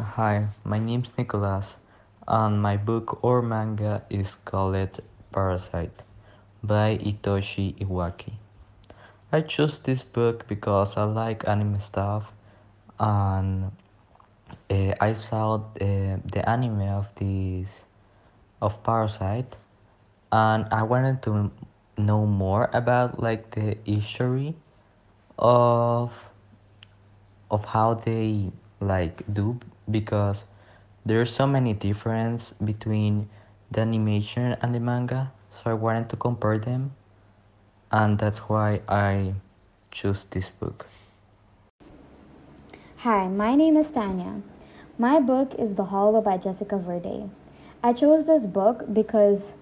Hi, my name's Nicholas, and my book or manga is called Parasite by Itoshi Iwaaki. I chose this book because I like anime stuff, and uh, I saw the, the anime of this of Parasite, and I wanted to know more about like the history of of how they like do because there's so many difference between the animation and the manga so i wanted to compare them and that's why i chose this book Hi, my name is Tanya. My book is The Hollow by Jessica Verday. I chose this book because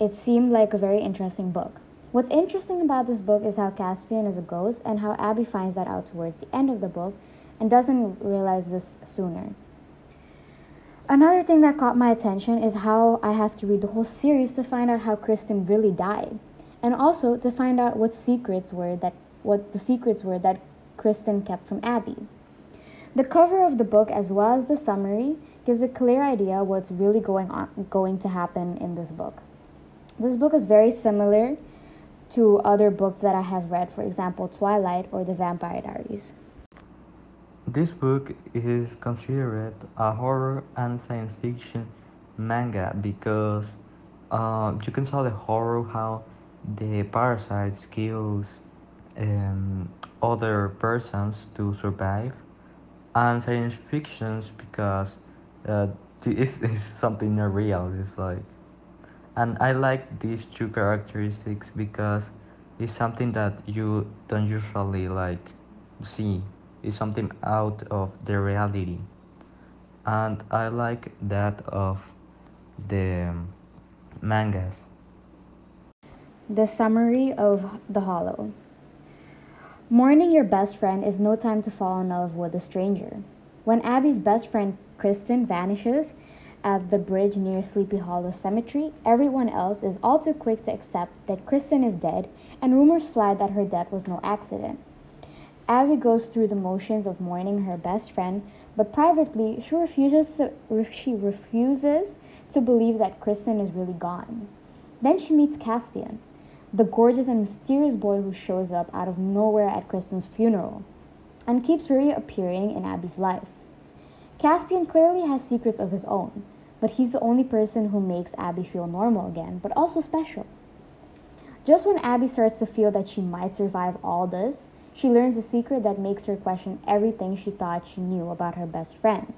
it seemed like a very interesting book. What's interesting about this book is how Caspian is a ghost and how Abby finds that out towards the end of the book and doesn't realize this sooner. Another thing that caught my attention is how I have to read the whole series to find out how Kristen really died, and also to find out what secrets were that what the secrets were that Kristen kept from Abby. The cover of the book as well as the summary gives a clear idea what's really going on going to happen in this book. This book is very similar to other books that I have read, for example, Twilight or The Vampire Diaries. This book is considered a horror and science fiction manga because uh, you can saw the horror how the parasites kills um, other persons to survive and science fictions because uh, this is something not real it's like and i like these two characteristics because it's something that you don't usually like see it's something out of the reality and i like that of the mangas The summary of The Hollow. Mourning your best friend is no time to fall in love with a stranger. When Abby's best friend Kristen vanishes at the bridge near Sleepy Hollow Cemetery, everyone else is all too quick to accept that Kristen is dead, and rumors fly that her death was no accident. Abby goes through the motions of mourning her best friend, but privately she refuses to, she refuses to believe that Kristen is really gone. Then she meets Caspian, the gorgeous and mysterious boy who shows up out of nowhere at Kristen's funeral and keeps reappearing in Abby's life. Caspian clearly has secrets of his own, but he's the only person who makes Abby feel normal again, but also special. Just when Abby starts to feel that she might survive all this, she learns a secret that makes her question everything she thought she knew about her best friend.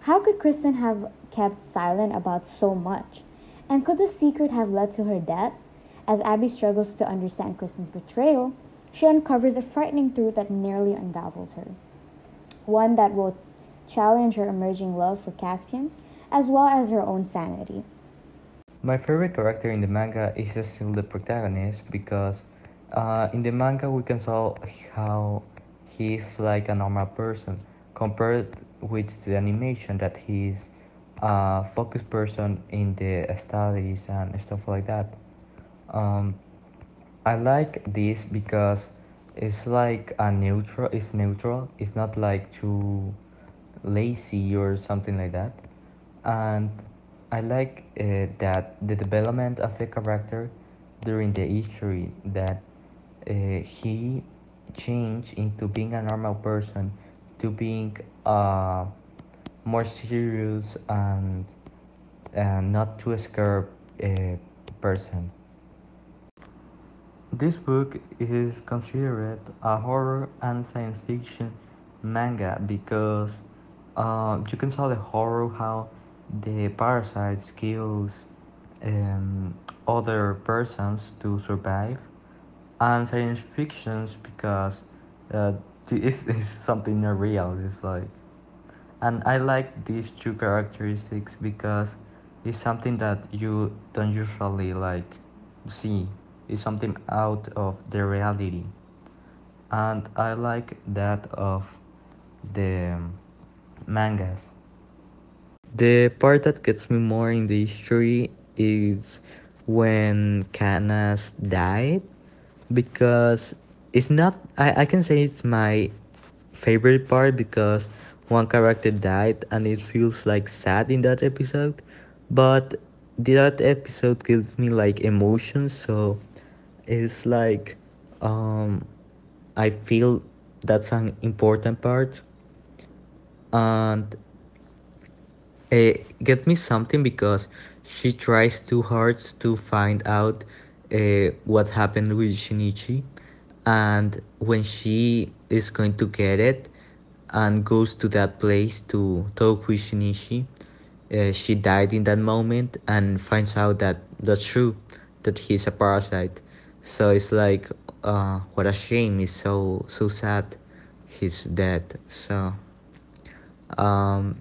How could Kristen have kept silent about so much? And could the secret have led to her death? As Abby struggles to understand Kristen's betrayal, she uncovers a frightening truth that nearly unravels her. One that will challenge her emerging love for Caspian, as well as her own sanity. My favorite character in the manga is still the protagonist because uh, in the manga we can see how he's like a normal person compared with the animation that he's a focused person in the studies and stuff like that. Um, I like this because it's like a neutral. It's neutral. It's not like too lazy or something like that. And I like uh, that the development of the character during the history that he changed into being a normal person to being a more serious and uh, not too scared uh, person. This book is considered a horror and science fiction manga because uh, you can saw the horror how the parasites kills um, other persons to survive and science fictions because uh, this is something real it's like and i like these two characteristics because it's something that you don't usually like see. It's something out of the reality. And i like that of the mangas. The part that gets me more in the history is when Canas died because it's not I, I can say it's my favorite part because one character died and it feels like sad in that episode but that episode gives me like emotions so it's like um i feel that's an important part. And it gets me something because she tries too hard to find out uh, what happened with shinichi. And when she is going to get it and goes to that place to talk with shinichi uh, she died in that moment and finds out that that's true that he's a parasite. So it's like uh, what a shame. It's so so sad he's dead. So um,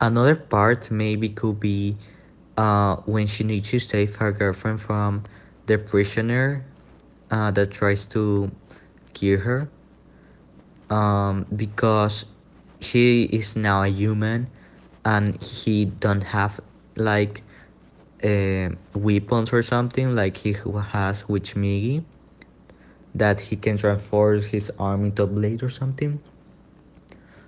another part maybe could be uh, when she needs to save her girlfriend from the prisoner uh, that tries to kill her. Um, because he is now a human and he don't have like uh, weapons or something like he has with Migi that he can transform his arm into a blade or something.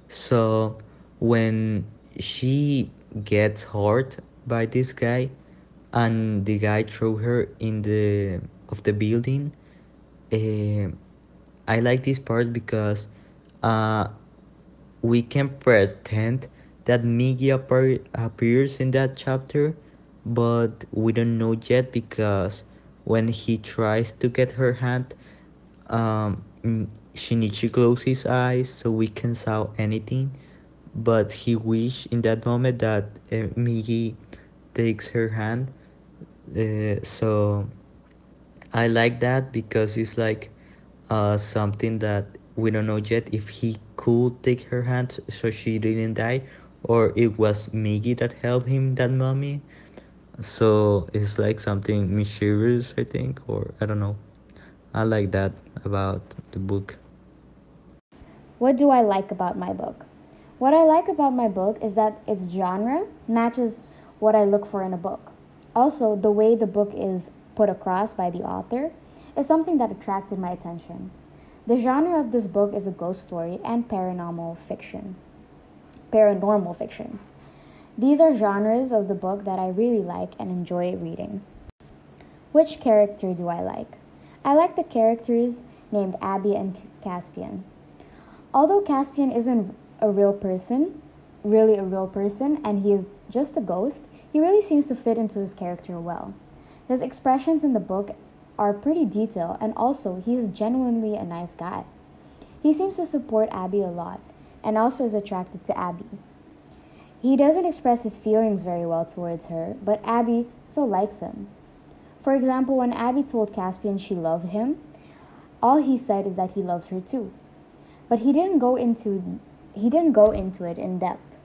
So when she gets hurt by this guy and the guy threw her in the of the building uh, i like this part because uh, we can pretend that Migi appear, appears in that chapter but we don't know yet because when he tries to get her hand um, shinichi close his eyes so we can saw anything but he wish in that moment that uh, Migi takes her hand. Uh, so I like that because it's like uh, something that we don't know yet if he could take her hand so she didn't die or it was Migi that helped him that mommy. So it's like something mysterious, I think, or I don't know. I like that about the book. What do I like about my book? What I like about my book is that its genre matches what I look for in a book. Also, the way the book is put across by the author is something that attracted my attention. The genre of this book is a ghost story and paranormal fiction. Paranormal fiction. These are genres of the book that I really like and enjoy reading. Which character do I like? I like the characters named Abby and Caspian. Although Caspian isn't a real person, really a real person, and he is just a ghost, he really seems to fit into his character well. His expressions in the book are pretty detailed, and also he is genuinely a nice guy. He seems to support Abby a lot, and also is attracted to Abby. He doesn't express his feelings very well towards her, but Abby still likes him. For example, when Abby told Caspian she loved him, all he said is that he loves her too. But he didn't go into he didn't go into it in depth.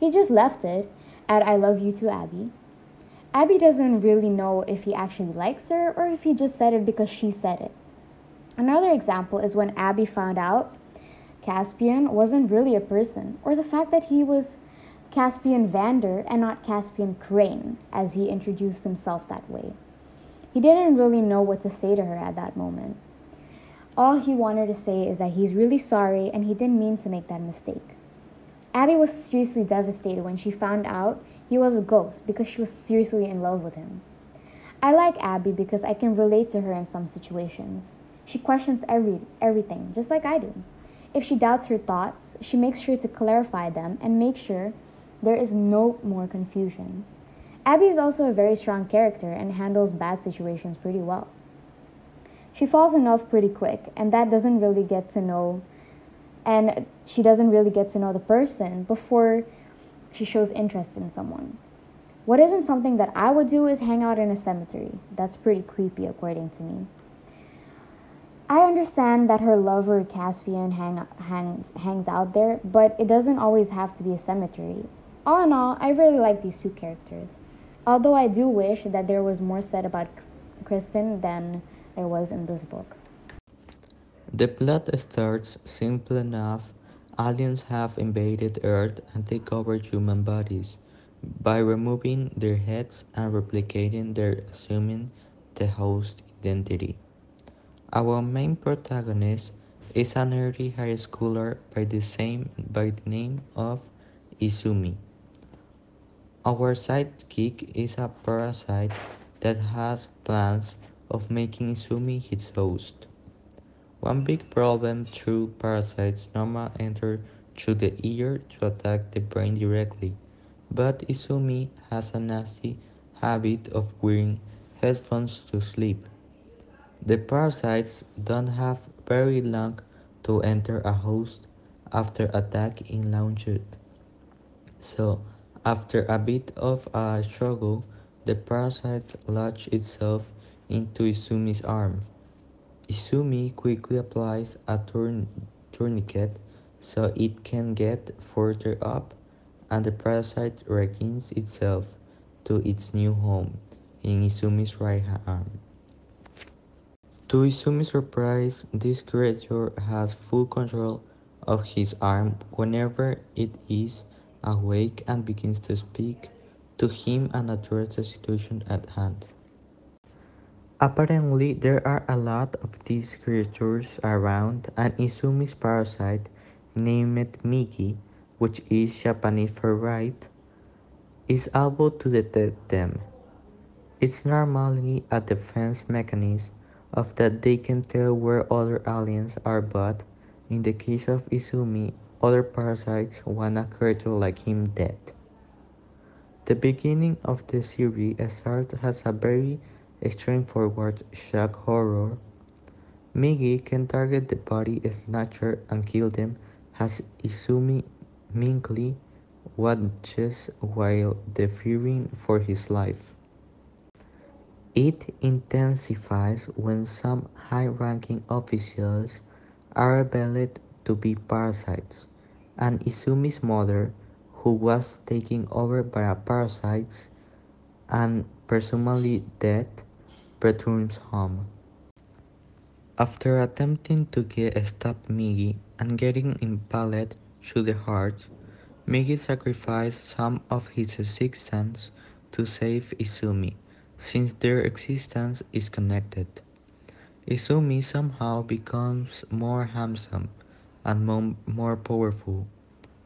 He just left it at I love you to Abby. Abby doesn't really know if he actually likes her or if he just said it because she said it. Another example is when Abby found out Caspian wasn't really a person, or the fact that he was Caspian Vander and not Caspian Crane, as he introduced himself that way. He didn't really know what to say to her at that moment. All he wanted to say is that he's really sorry and he didn't mean to make that mistake. Abby was seriously devastated when she found out he was a ghost because she was seriously in love with him. I like Abby because I can relate to her in some situations. She questions every everything, just like I do. If she doubts her thoughts, she makes sure to clarify them and make sure there is no more confusion. Abby is also a very strong character and handles bad situations pretty well she falls in love pretty quick and that doesn't really get to know and she doesn't really get to know the person before she shows interest in someone. What isn't something that I would do is hang out in a cemetery. That's pretty creepy, according to me. I understand that her lover Caspian hang, hang, hangs out there, but it doesn't always have to be a cemetery. All in all, I really like these two characters. Although I do wish that there was more said about Kristen than there was in this book. The plot starts simple enough. Aliens have invaded Earth and take over human bodies by removing their heads and replicating their assuming the host identity. Our main protagonist is an early high schooler by the same by the name of Izumi. Our sidekick is a parasite that has plans of making Izumi his host. One big problem through parasites normally enter through the ear to attack the brain directly, but Izumi has a nasty habit of wearing headphones to sleep. The parasites don't have very long to enter a host after attack in launched. So, after a bit of a struggle, the parasite lodges itself into Izumi's arm. Izumi quickly applies a tourniquet so it can get further up, and the parasite regains itself to its new home in Izumi's right arm. To Izumi's surprise, this creature has full control of his arm whenever it is awake and begins to speak to him and address the situation at hand. Apparently, there are a lot of these creatures around, and Izumi's parasite, named Migi, which is Japanese for right, is able to detect them. It's normally a defense mechanism of that they can tell where other aliens are but, in the case of Izumi, other parasites want a creature like him dead. The beginning of the series starts as a very straightforward shock horror. Migi can target the body snatcher and kill them as Izumi meekly watches while fearing for his life. It intensifies when some high-ranking officials are revealed to be parasites, and Izumi's mother, who was taken over by parasites and presumably dead, returns home. After attempting to get a stop Migi and getting impaled through the heart, Migi sacrificed some of his sixth sense to save Izumi, since their existence is connected. Izumi somehow becomes more handsome and more, more powerful,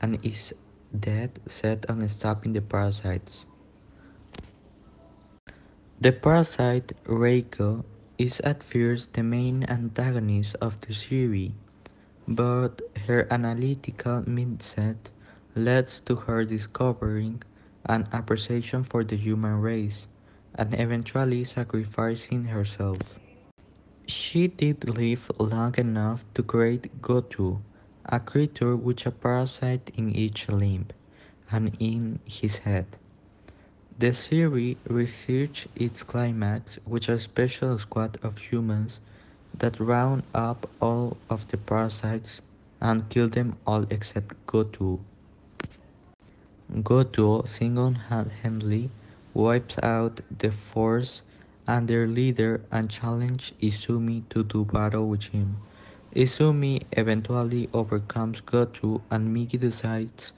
and is dead set on stopping the parasites. The parasite Reiko is at first the main antagonist of the series, but her analytical mindset leads to her discovering an appreciation for the human race and eventually sacrificing herself. She did live long enough to create Goto, a creature with a parasite in each limb and in his head. The series reaches its climax with a special squad of humans that round up all of the parasites and kill them all except Goto. Goto single-handedly wipes out the Force and their leader and challenges Izumi to do battle with him. Izumi eventually overcomes Goto and Migi decides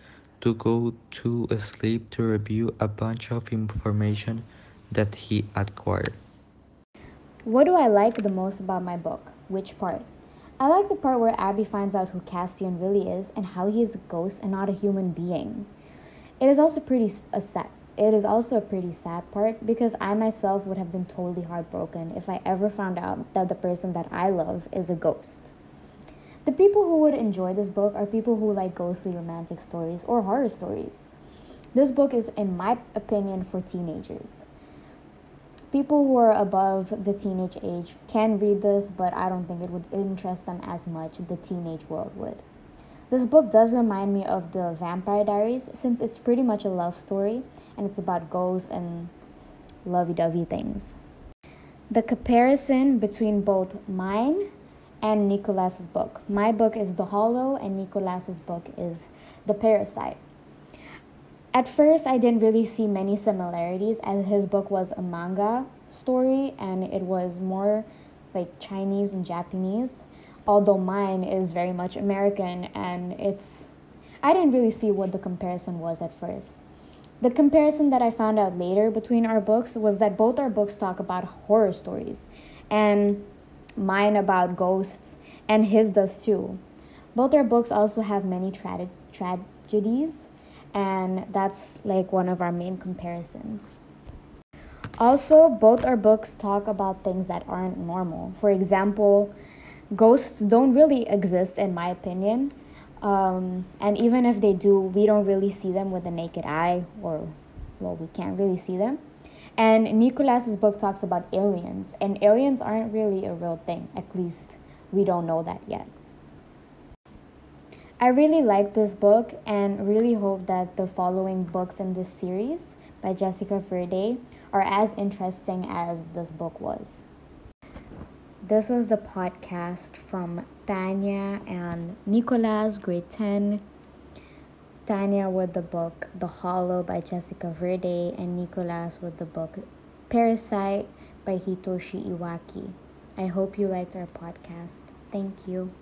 to go to sleep to review a bunch of information that he acquired. What do I like the most about my book? Which part? I like the part where Abby finds out who Caspian really is and how he is a ghost and not a human being. It is also pretty a sad. It is also a pretty sad part because I myself would have been totally heartbroken if I ever found out that the person that I love is a ghost. The people who would enjoy this book are people who like ghostly romantic stories or horror stories. This book is, in my opinion, for teenagers. People who are above the teenage age can read this, but I don't think it would interest them as much the teenage world would. This book does remind me of the Vampire Diaries since it's pretty much a love story and it's about ghosts and lovey dovey things. The comparison between both mine and Nicholas's book. My book is The Hollow, and Nicholas's book is The Parasite. At first, I didn't really see many similarities as his book was a manga story and it was more like Chinese and Japanese, although mine is very much American and it's. I didn't really see what the comparison was at first. The comparison that I found out later between our books was that both our books talk about horror stories. And mine about ghosts and his does too. Both our books also have many tra- tragedies, and that's like one of our main comparisons. Also, both our books talk about things that aren't normal. For example, ghosts don't really exist, in my opinion. Um, and even if they do, we don't really see them with the naked eye, or, well, we can't really see them. And Nicolas's book talks about aliens, and aliens aren't really a real thing. At least we don't know that yet. I really like this book and really hope that the following books in this series by Jessica Verday are as interesting as this book was. This was the podcast from Tanya and Nicolas, grade 10. Tanya with the book The Hollow by Jessica Verday, and Nicolas with the book Parasite by Hitoshi Iwaaki. I hope you liked our podcast. Thank you.